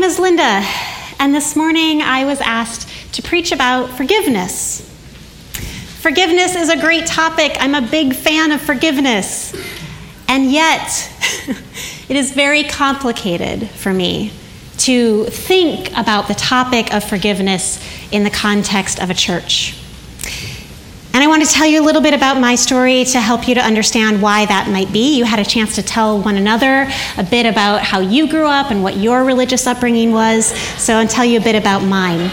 name is Linda, and this morning I was asked to preach about forgiveness. Forgiveness is a great topic. I'm a big fan of forgiveness. And yet, it is very complicated for me to think about the topic of forgiveness in the context of a church. And I want to tell you a little bit about my story to help you to understand why that might be. You had a chance to tell one another a bit about how you grew up and what your religious upbringing was, so I'll tell you a bit about mine.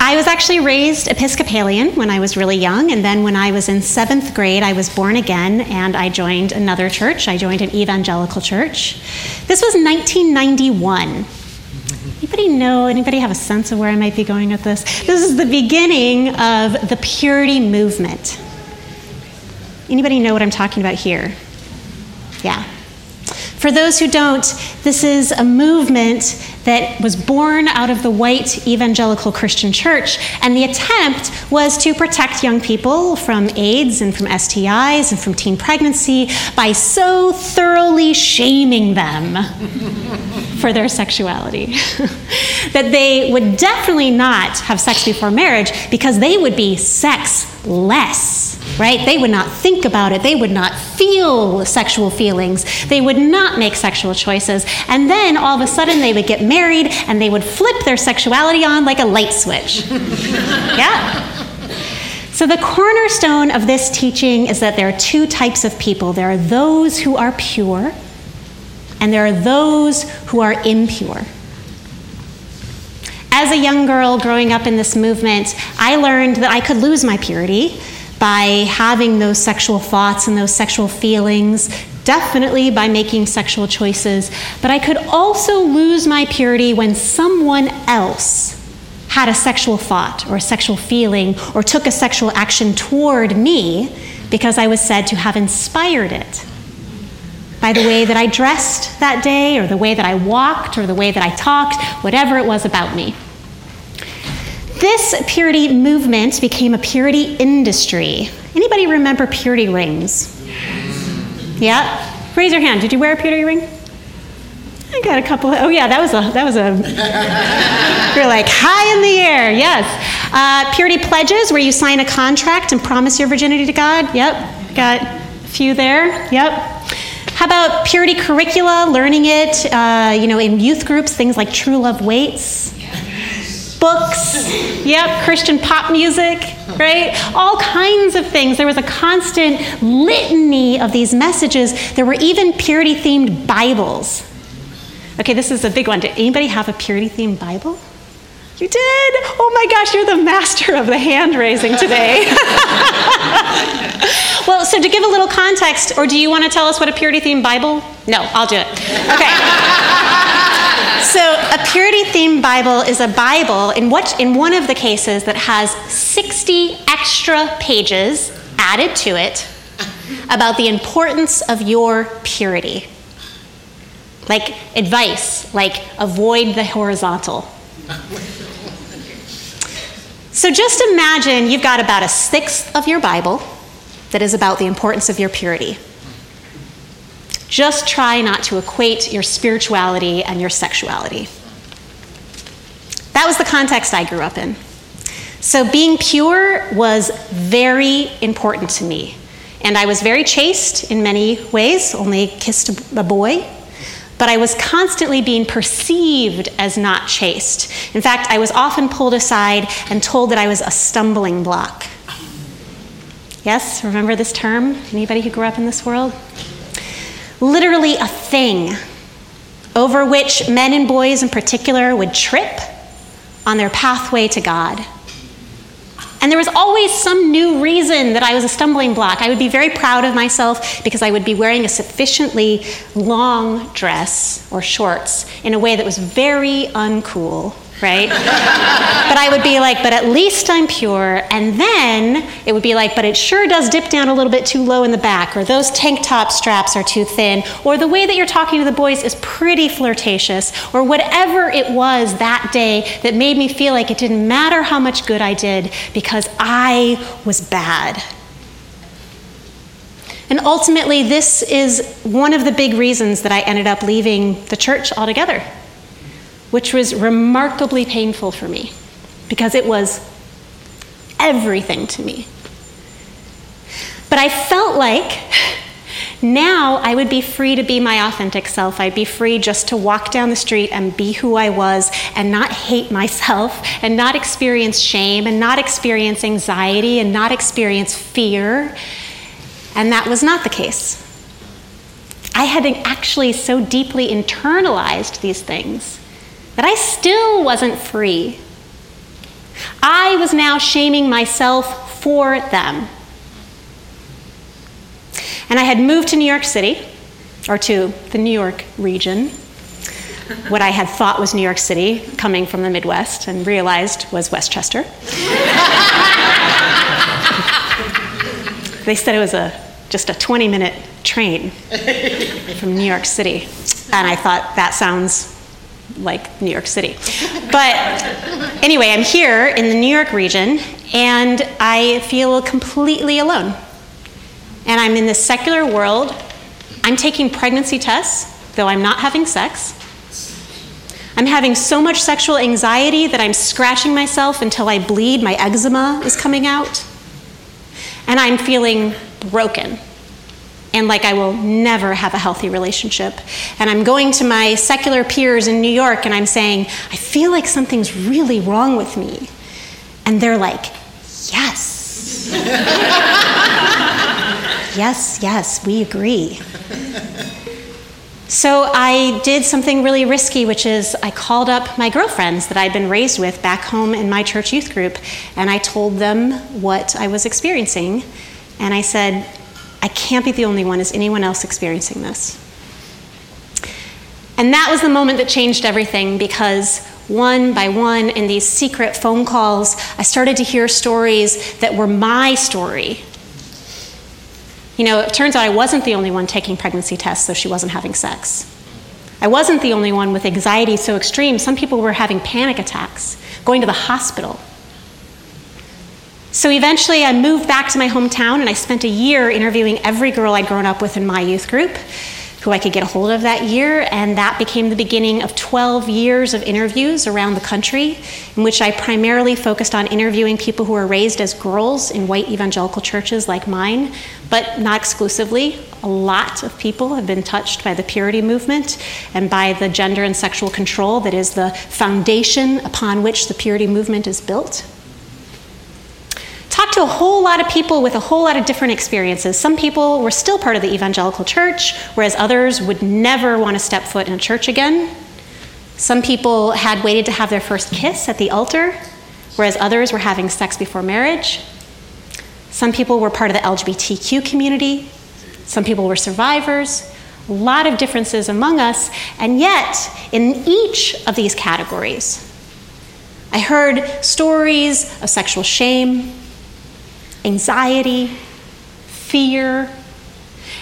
I was actually raised Episcopalian when I was really young, and then when I was in seventh grade, I was born again and I joined another church. I joined an evangelical church. This was 1991. Anybody know, anybody have a sense of where I might be going with this? This is the beginning of the purity movement. Anybody know what I'm talking about here? Yeah. For those who don't, this is a movement that was born out of the white evangelical Christian church, and the attempt was to protect young people from AIDS and from STIs and from teen pregnancy by so thoroughly shaming them for their sexuality that they would definitely not have sex before marriage because they would be sexless right? They would not think about it. They would not feel sexual feelings. They would not make sexual choices. And then all of a sudden they would get married and they would flip their sexuality on like a light switch. yeah. So, the cornerstone of this teaching is that there are two types of people there are those who are pure, and there are those who are impure. As a young girl growing up in this movement, I learned that I could lose my purity by having those sexual thoughts and those sexual feelings, definitely by making sexual choices. But I could also lose my purity when someone else had a sexual thought or a sexual feeling or took a sexual action toward me because I was said to have inspired it. By the way that I dressed that day, or the way that I walked, or the way that I talked, whatever it was about me. This purity movement became a purity industry. Anybody remember purity rings? Yeah? Raise your hand. Did you wear a purity ring? I got a couple. Of, oh yeah, that was a that was a. you're like high in the air. Yes. Uh, purity pledges, where you sign a contract and promise your virginity to God. Yep. Got a few there. Yep. How about purity curricula? Learning it, uh, you know, in youth groups, things like True Love Waits books, yep, Christian pop music, right? All kinds of things. There was a constant litany of these messages. There were even purity themed Bibles. Okay, this is a big one. Did anybody have a purity themed Bible? You did? Oh my gosh, you're the master of the hand raising today. well, so to give a little context, or do you want to tell us what a purity themed Bible? No, I'll do it. Okay. So, a purity themed Bible is a Bible in, what, in one of the cases that has 60 extra pages added to it about the importance of your purity. Like advice, like avoid the horizontal. So just imagine you've got about a sixth of your Bible that is about the importance of your purity. Just try not to equate your spirituality and your sexuality. That was the context I grew up in. So being pure was very important to me. And I was very chaste in many ways, only kissed a boy. But I was constantly being perceived as not chaste. In fact, I was often pulled aside and told that I was a stumbling block. Yes, remember this term? Anybody who grew up in this world? Literally a thing over which men and boys in particular would trip on their pathway to God. And there was always some new reason that I was a stumbling block. I would be very proud of myself because I would be wearing a sufficiently long dress or shorts in a way that was very uncool right? but I would be like, but at least I'm pure. And then it would be like, but it sure does dip down a little bit too low in the back, or those tank top straps are too thin, or the way that you're talking to the boys is pretty flirtatious, or whatever it was that day that made me feel like it didn't matter how much good I did because I was bad. And ultimately, this is one of the big reasons that I ended up leaving the church altogether which was remarkably painful for me because it was everything to me. But I felt like now I would be free to be my authentic self. I'd be free just to walk down the street and be who I was and not hate myself and not experience shame and not experience anxiety and not experience fear. And that was not the case. I had actually so deeply internalized these things that I still wasn't free. I was now shaming myself for them. And I had moved to New York City, or to the New York region, what I had thought was New York City, coming from the Midwest, and realized was Westchester. they said it was a, just a 20 minute train from New York City. And I thought, that sounds like New York City. But anyway, I'm here in the New York region, and I feel completely alone and I'm in this secular world. I'm taking pregnancy tests, though I'm not having sex. I'm having so much sexual anxiety that I'm scratching myself until I bleed, my eczema is coming out. And I'm feeling broken and like I will never have a healthy relationship. And I'm going to my secular peers in New York and I'm saying, I feel like something's really wrong with me. And they're like, yes. yes, yes, we agree. So I did something really risky, which is I called up my girlfriends that I'd been raised with back home in my church youth group, and I told them what I was experiencing. And I said, I can't be the only one. Is anyone else experiencing this? And that was the moment that changed everything because one by one, in these secret phone calls, I started to hear stories that were my story you know, it turns out I wasn't the only one taking pregnancy tests, so she wasn't having sex. I wasn't the only one with anxiety so extreme. Some people were having panic attacks, going to the hospital. So eventually, I moved back to my hometown and I spent a year interviewing every girl I'd grown up with in my youth group who I could get a hold of that year, and that became the beginning of 12 years of interviews around the country, in which I primarily focused on interviewing people who were raised as girls in white evangelical churches like mine, but not exclusively. A lot of people have been touched by the purity movement and by the gender and sexual control that is the foundation upon which the purity movement is built talked to a whole lot of people with a whole lot of different experiences. Some people were still part of the evangelical church, whereas others would never want to step foot in a church again. Some people had waited to have their first kiss at the altar, whereas others were having sex before marriage. Some people were part of the LGBTQ community. Some people were survivors. A lot of differences among us, and yet, in each of these categories, I heard stories of sexual shame, anxiety, fear,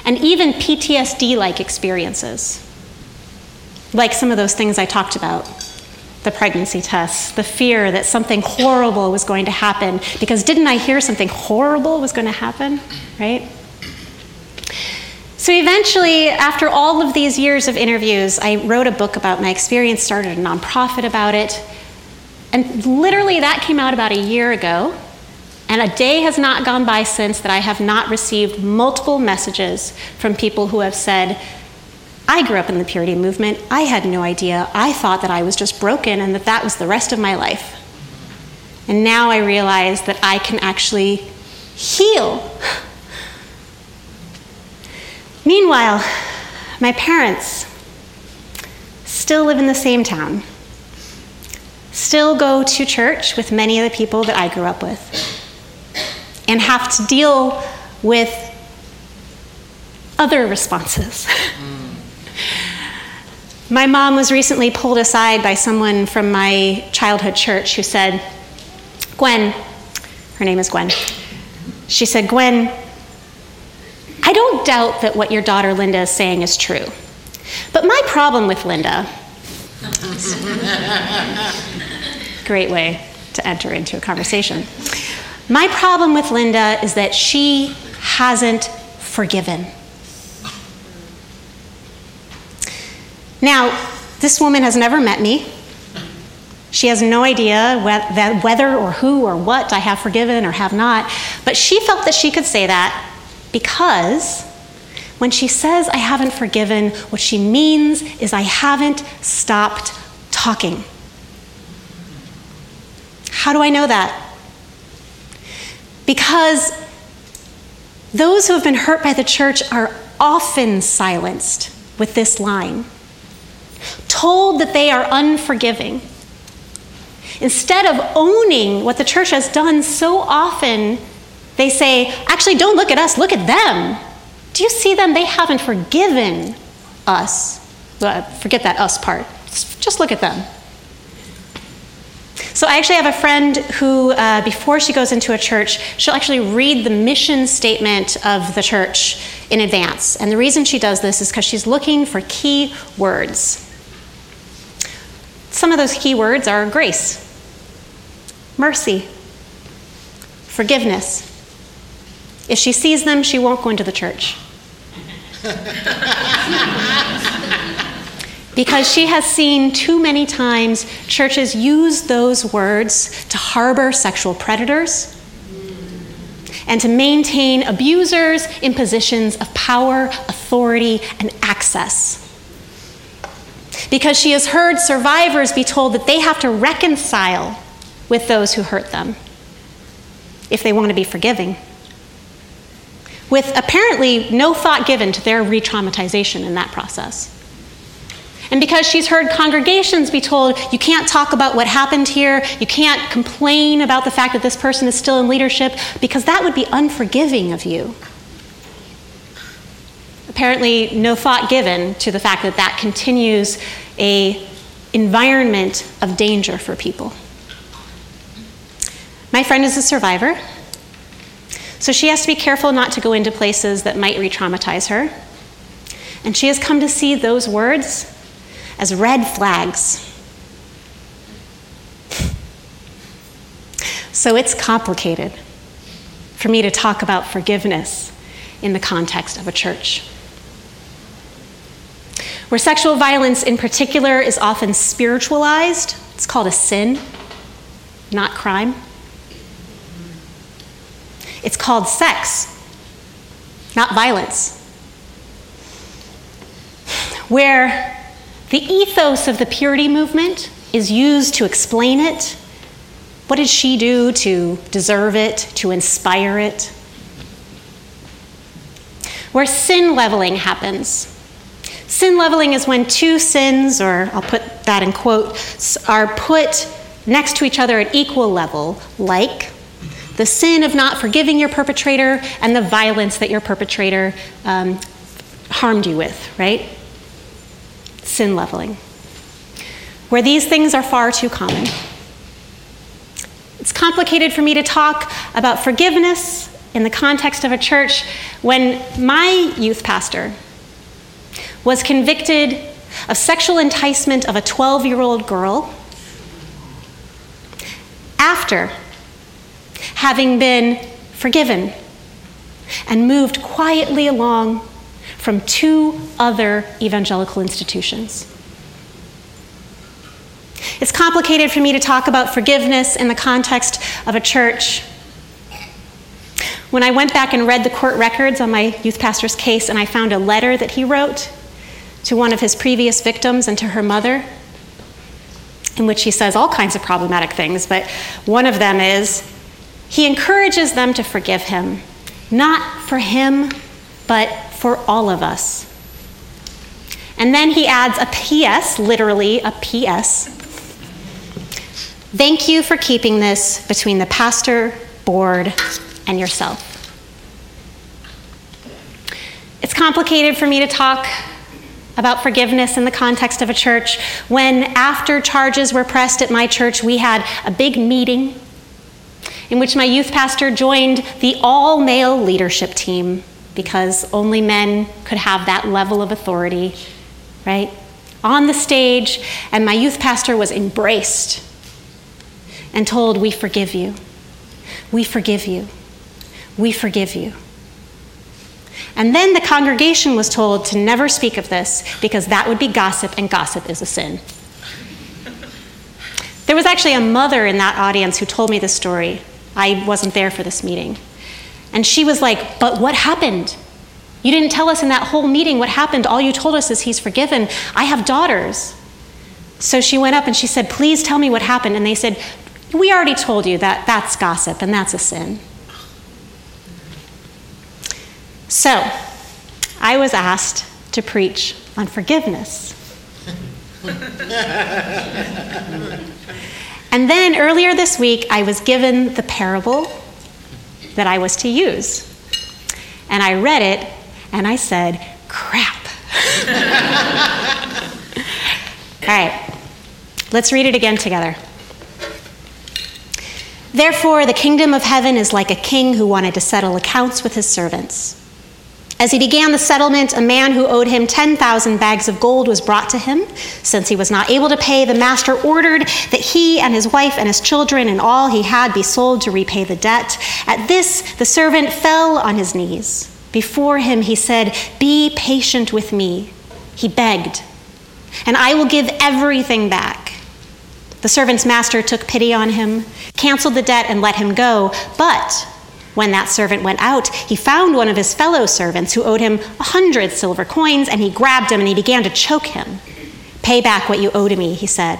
and even PTSD like experiences. Like some of those things I talked about the pregnancy tests, the fear that something horrible was going to happen, because didn't I hear something horrible was going to happen, right? So eventually, after all of these years of interviews, I wrote a book about my experience, started a nonprofit about it, and literally that came out about a year ago. And a day has not gone by since that I have not received multiple messages from people who have said, I grew up in the purity movement. I had no idea. I thought that I was just broken and that that was the rest of my life. And now I realize that I can actually heal. Meanwhile, my parents still live in the same town, still go to church with many of the people that I grew up with and have to deal with other responses. Mm. My mom was recently pulled aside by someone from my childhood church who said, Gwen, her name is Gwen, she said, Gwen, I don't doubt that what your daughter Linda is saying is true. But my problem with Linda, great way to enter into a conversation. My problem with Linda is that she hasn't forgiven. Now, this woman has never met me. She has no idea whether or who or what I have forgiven or have not, but she felt that she could say that because when she says I haven't forgiven, what she means is I haven't stopped talking. How do I know that? Because those who have been hurt by the church are often silenced with this line, told that they are unforgiving. Instead of owning what the church has done so often, they say, actually, don't look at us, look at them. Do you see them? They haven't forgiven us. Well, forget that us part. Just look at them. So I actually have a friend who, uh, before she goes into a church, she'll actually read the mission statement of the church in advance. And the reason she does this is because she's looking for key words. Some of those key words are grace, mercy, forgiveness. If she sees them, she won't go into the church. because she has seen too many times churches use those words to harbor sexual predators and to maintain abusers in positions of power, authority, and access. Because she has heard survivors be told that they have to reconcile with those who hurt them if they want to be forgiving. With apparently no thought given to their re traumatization in that process. And because she's heard congregations be told, you can't talk about what happened here, you can't complain about the fact that this person is still in leadership, because that would be unforgiving of you. Apparently, no thought given to the fact that that continues a environment of danger for people. My friend is a survivor, so she has to be careful not to go into places that might re traumatize her. And she has come to see those words as red flags. So it's complicated for me to talk about forgiveness in the context of a church. Where sexual violence in particular is often spiritualized, it's called a sin, not crime. It's called sex, not violence. Where the ethos of the purity movement is used to explain it. What did she do to deserve it, to inspire it? Where sin leveling happens. Sin leveling is when two sins, or I'll put that in quotes, are put next to each other at equal level, like the sin of not forgiving your perpetrator and the violence that your perpetrator um, harmed you with, right? Sin leveling, where these things are far too common. It's complicated for me to talk about forgiveness in the context of a church when my youth pastor was convicted of sexual enticement of a 12 year old girl after having been forgiven and moved quietly along from two other evangelical institutions. It's complicated for me to talk about forgiveness in the context of a church. When I went back and read the court records on my youth pastor's case, and I found a letter that he wrote to one of his previous victims and to her mother, in which he says all kinds of problematic things, but one of them is he encourages them to forgive him, not for him, but for all of us. And then he adds a PS, literally a PS. Thank you for keeping this between the pastor, board, and yourself. It's complicated for me to talk about forgiveness in the context of a church when, after charges were pressed at my church, we had a big meeting in which my youth pastor joined the all male leadership team because only men could have that level of authority, right? On the stage, and my youth pastor was embraced and told, We forgive you. We forgive you. We forgive you. And then the congregation was told to never speak of this because that would be gossip, and gossip is a sin. There was actually a mother in that audience who told me this story. I wasn't there for this meeting. And she was like, But what happened? You didn't tell us in that whole meeting what happened. All you told us is he's forgiven. I have daughters. So she went up and she said, Please tell me what happened. And they said, We already told you that that's gossip and that's a sin. So I was asked to preach on forgiveness. and then earlier this week, I was given the parable that I was to use. And I read it and I said, crap. All right, let's read it again together. Therefore, the kingdom of heaven is like a king who wanted to settle accounts with his servants. As he began the settlement, a man who owed him 10,000 bags of gold was brought to him. Since he was not able to pay, the master ordered that he and his wife and his children and all he had be sold to repay the debt. At this, the servant fell on his knees. Before him, he said, Be patient with me. He begged, and I will give everything back. The servant's master took pity on him, canceled the debt, and let him go. But when that servant went out, he found one of his fellow servants who owed him a hundred silver coins, and he grabbed him and he began to choke him. Pay back what you owe to me, he said.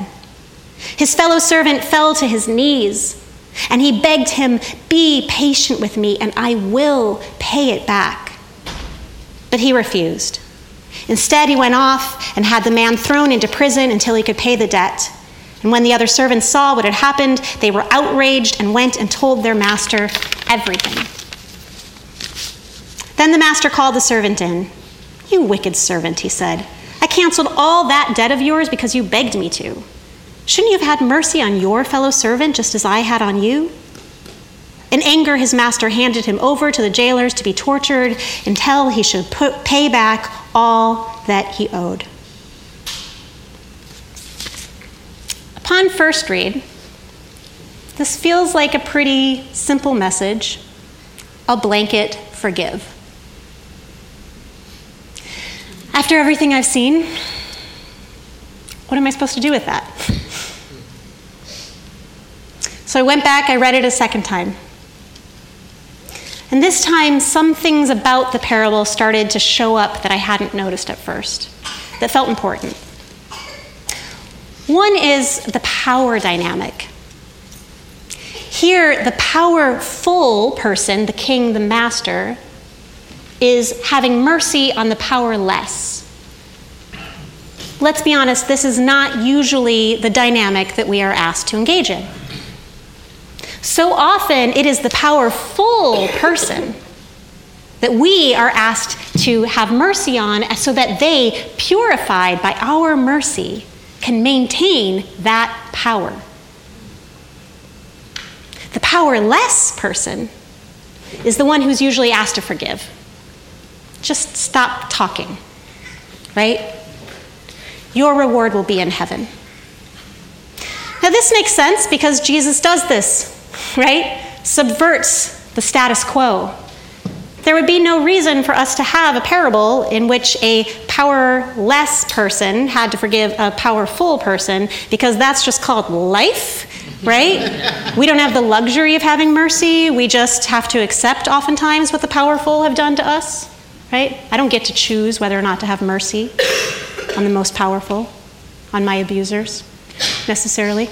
His fellow servant fell to his knees, and he begged him, Be patient with me, and I will pay it back. But he refused. Instead, he went off and had the man thrown into prison until he could pay the debt. And when the other servants saw what had happened, they were outraged and went and told their master everything. Then the master called the servant in. You wicked servant, he said. I canceled all that debt of yours because you begged me to. Shouldn't you have had mercy on your fellow servant just as I had on you? In anger, his master handed him over to the jailers to be tortured until he should put, pay back all that he owed. Upon first read, this feels like a pretty simple message a blanket forgive. After everything I've seen, what am I supposed to do with that? So I went back, I read it a second time. And this time, some things about the parable started to show up that I hadn't noticed at first, that felt important. One is the power dynamic. Here, the powerful person, the king, the master, is having mercy on the powerless. Let's be honest, this is not usually the dynamic that we are asked to engage in. So often, it is the powerful person that we are asked to have mercy on so that they, purified by our mercy, can maintain that power. The powerless person is the one who's usually asked to forgive. Just stop talking, right? Your reward will be in heaven. Now, this makes sense because Jesus does this, right? Subverts the status quo there would be no reason for us to have a parable in which a powerless person had to forgive a powerful person because that's just called life, right? we don't have the luxury of having mercy. We just have to accept oftentimes what the powerful have done to us, right? I don't get to choose whether or not to have mercy on the most powerful, on my abusers, necessarily.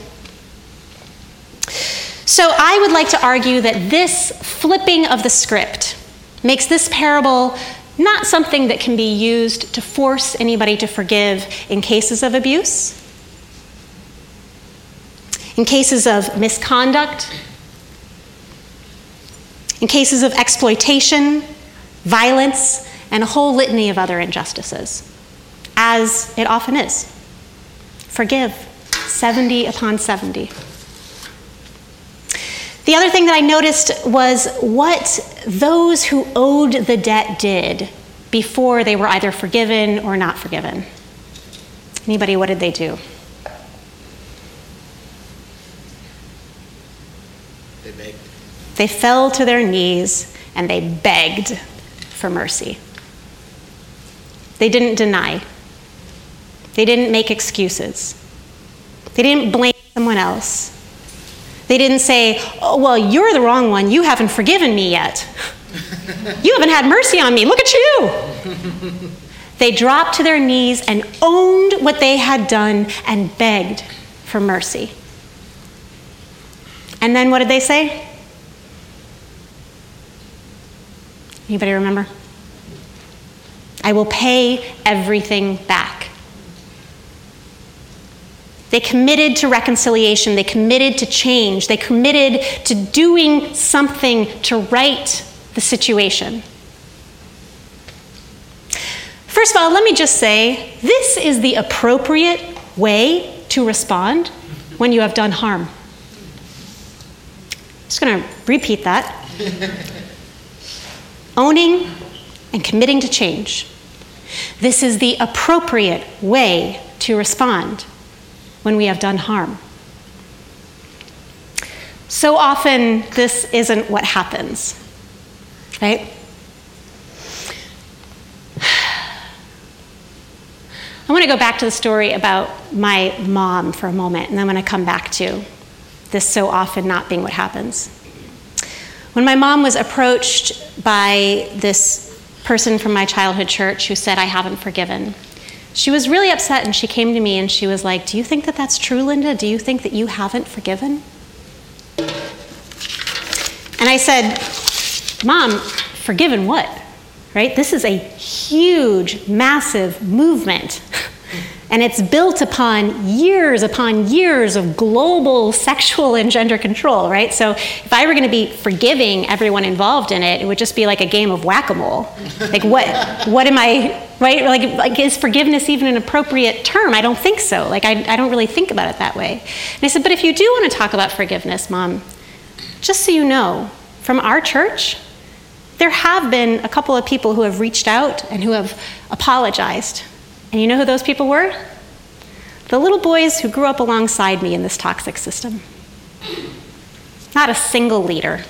So I would like to argue that this flipping of the script, makes this parable not something that can be used to force anybody to forgive in cases of abuse, in cases of misconduct, in cases of exploitation, violence, and a whole litany of other injustices, as it often is. Forgive 70 upon 70. The other thing that I noticed was what those who owed the debt did before they were either forgiven or not forgiven. Anybody, what did they do? They begged. They fell to their knees and they begged for mercy. They didn't deny. They didn't make excuses. They didn't blame someone else. They didn't say, oh, well, you're the wrong one. You haven't forgiven me yet. you haven't had mercy on me. Look at you. they dropped to their knees and owned what they had done and begged for mercy. And then what did they say? Anybody remember? I will pay everything back. They committed to reconciliation. They committed to change. They committed to doing something to right the situation. First of all, let me just say this is the appropriate way to respond when you have done harm. I'm just going to repeat that. Owning and committing to change. This is the appropriate way to respond when we have done harm. So often, this isn't what happens, right? I want to go back to the story about my mom for a moment, and then I'm going to come back to this so often not being what happens. When my mom was approached by this person from my childhood church who said, I haven't forgiven, she was really upset and she came to me and she was like, Do you think that that's true, Linda? Do you think that you haven't forgiven? And I said, Mom, forgiven what? Right? This is a huge, massive movement. And it's built upon years upon years of global sexual and gender control, right? So if I were going to be forgiving everyone involved in it, it would just be like a game of whack-a-mole. Like what what am I right? Like, like is forgiveness even an appropriate term? I don't think so. Like I, I don't really think about it that way. And I said, but if you do want to talk about forgiveness, mom, just so you know, from our church, there have been a couple of people who have reached out and who have apologized and you know who those people were? The little boys who grew up alongside me in this toxic system. Not a single leader.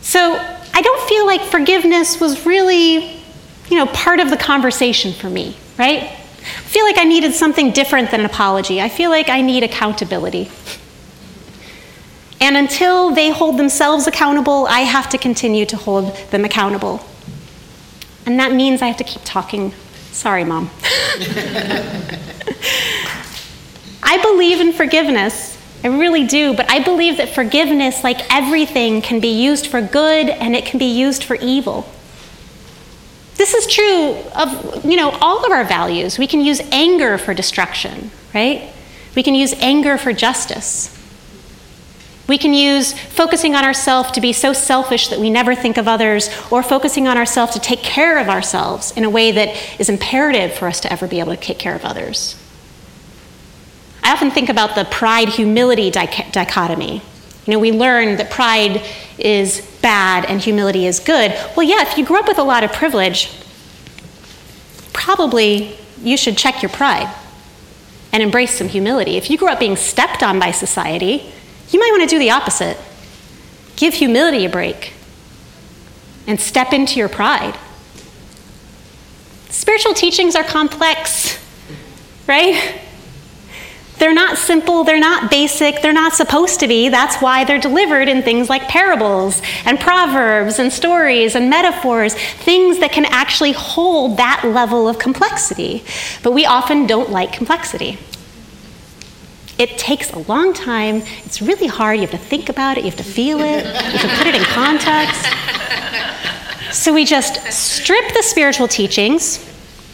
So I don't feel like forgiveness was really, you know, part of the conversation for me, right? I feel like I needed something different than an apology. I feel like I need accountability. And until they hold themselves accountable, I have to continue to hold them accountable. And that means I have to keep talking. Sorry, Mom. I believe in forgiveness. I really do, but I believe that forgiveness, like everything, can be used for good and it can be used for evil. This is true of, you know, all of our values. We can use anger for destruction, right? We can use anger for justice. We can use focusing on ourselves to be so selfish that we never think of others, or focusing on ourselves to take care of ourselves in a way that is imperative for us to ever be able to take care of others. I often think about the pride humility dichotomy. You know, we learn that pride is bad and humility is good. Well, yeah, if you grew up with a lot of privilege, probably you should check your pride and embrace some humility. If you grew up being stepped on by society, you might want to do the opposite. Give humility a break and step into your pride. Spiritual teachings are complex, right? They're not simple, they're not basic, they're not supposed to be. That's why they're delivered in things like parables and proverbs and stories and metaphors, things that can actually hold that level of complexity. But we often don't like complexity. It takes a long time. It's really hard. You have to think about it, you have to feel it, you have to put it in context. So we just strip the spiritual teachings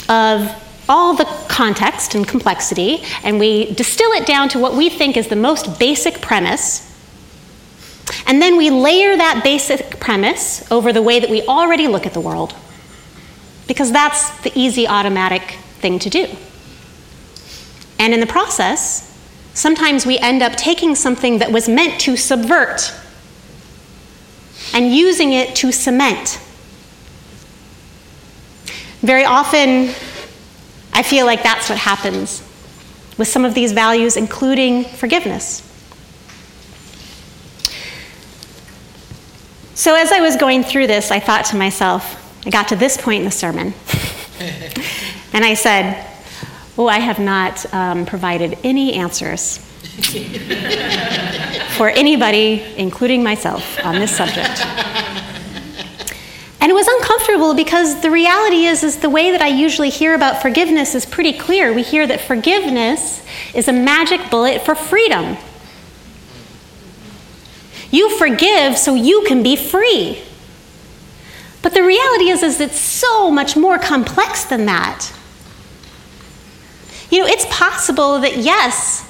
of all the context and complexity, and we distill it down to what we think is the most basic premise. And then we layer that basic premise over the way that we already look at the world, because that's the easy, automatic thing to do. And in the process, sometimes we end up taking something that was meant to subvert and using it to cement. Very often, I feel like that's what happens with some of these values, including forgiveness. So, as I was going through this, I thought to myself, I got to this point in the sermon, and I said, Oh, I have not um, provided any answers for anybody, including myself, on this subject. And it was uncomfortable because the reality is, is the way that I usually hear about forgiveness is pretty clear. We hear that forgiveness is a magic bullet for freedom. You forgive so you can be free. But the reality is, is it's so much more complex than that. You know, it's possible that yes,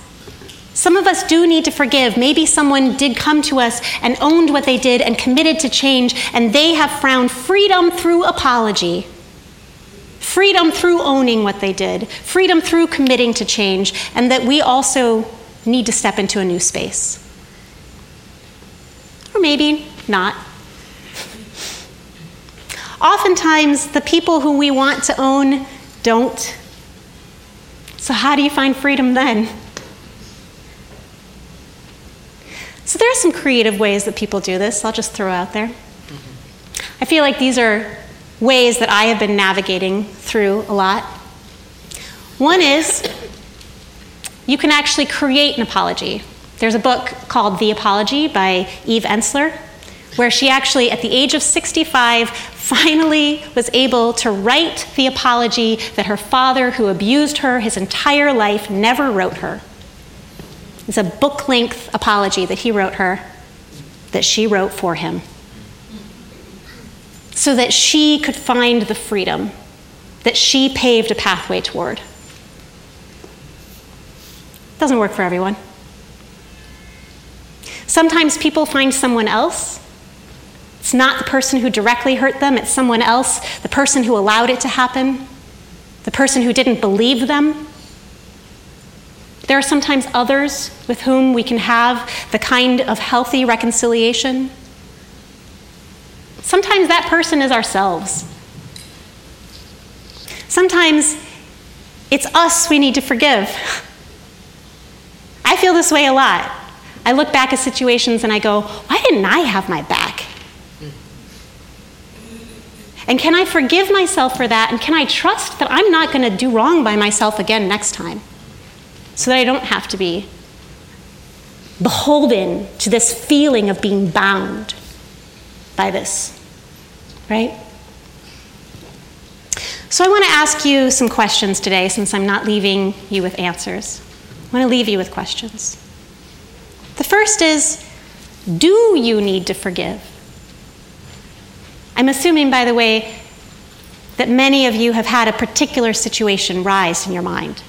some of us do need to forgive. Maybe someone did come to us and owned what they did and committed to change, and they have found freedom through apology. Freedom through owning what they did, freedom through committing to change, and that we also need to step into a new space. Or maybe not. Oftentimes, the people who we want to own don't. So, how do you find freedom then? So, there are some creative ways that people do this, I'll just throw out there. I feel like these are ways that I have been navigating through a lot. One is you can actually create an apology. There's a book called The Apology by Eve Ensler, where she actually, at the age of 65, finally was able to write the apology that her father, who abused her his entire life, never wrote her. It's a book length apology that he wrote her, that she wrote for him, so that she could find the freedom that she paved a pathway toward. It doesn't work for everyone. Sometimes people find someone else. It's not the person who directly hurt them, it's someone else, the person who allowed it to happen, the person who didn't believe them. There are sometimes others with whom we can have the kind of healthy reconciliation. Sometimes that person is ourselves. Sometimes it's us we need to forgive. I feel this way a lot. I look back at situations and I go, why didn't I have my back? And can I forgive myself for that? And can I trust that I'm not going to do wrong by myself again next time? So that I don't have to be beholden to this feeling of being bound by this, right? So I want to ask you some questions today since I'm not leaving you with answers. I want to leave you with questions. The first is Do you need to forgive? I'm assuming, by the way, that many of you have had a particular situation rise in your mind.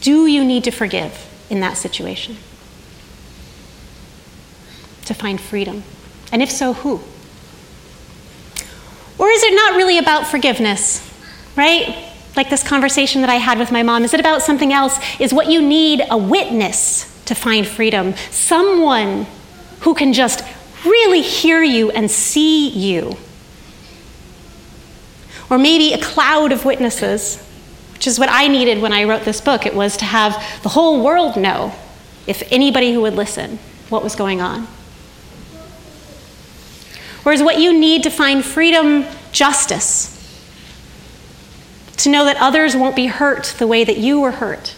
Do you need to forgive in that situation? To find freedom? And if so, who? Or is it not really about forgiveness, right? like this conversation that I had with my mom? Is it about something else? Is what you need a witness to find freedom? Someone who can just really hear you and see you. Or maybe a cloud of witnesses, which is what I needed when I wrote this book. It was to have the whole world know, if anybody who would listen, what was going on. Whereas what you need to find freedom justice? to know that others won't be hurt the way that you were hurt?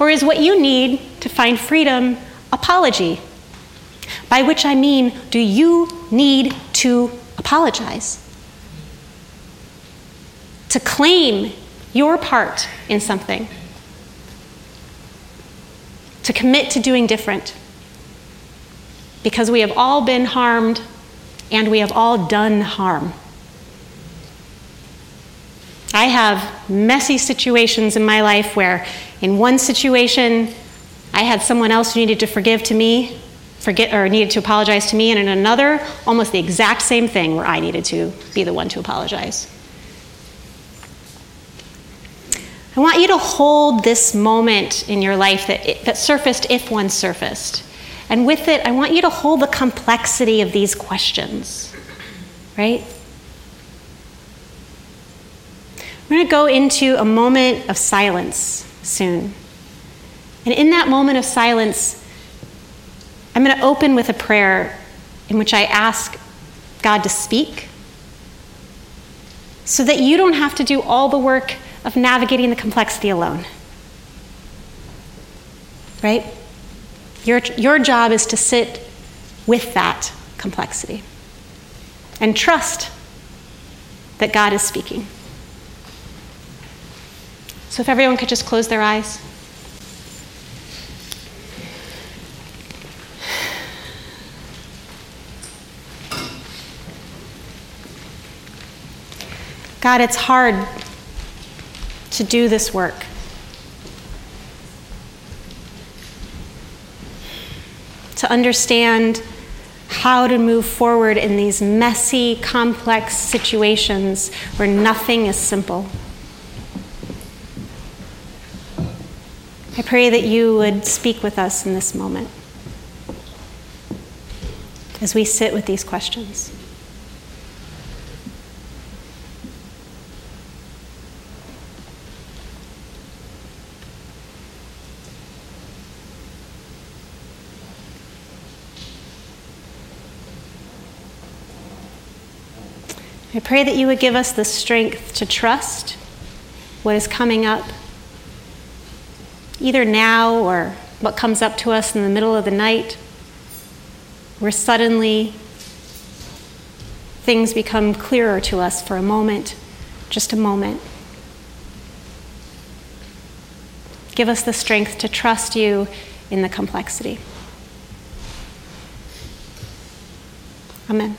Or is what you need to find freedom apology? By which I mean, do you need to apologize? To claim your part in something? To commit to doing different? Because we have all been harmed and we have all done harm. I have messy situations in my life where, in one situation, I had someone else who needed to forgive to me, forget or needed to apologize to me, and in another, almost the exact same thing where I needed to be the one to apologize. I want you to hold this moment in your life that, it, that surfaced if one surfaced. And with it, I want you to hold the complexity of these questions, right? We're going to go into a moment of silence soon. And in that moment of silence, I'm going to open with a prayer in which I ask God to speak so that you don't have to do all the work of navigating the complexity alone. Right? Your, your job is to sit with that complexity and trust that God is speaking. So, if everyone could just close their eyes. God, it's hard to do this work. To understand how to move forward in these messy, complex situations where nothing is simple. I pray that you would speak with us in this moment as we sit with these questions. I pray that you would give us the strength to trust what is coming up, either now or what comes up to us in the middle of the night, where suddenly things become clearer to us for a moment, just a moment. Give us the strength to trust you in the complexity. Amen.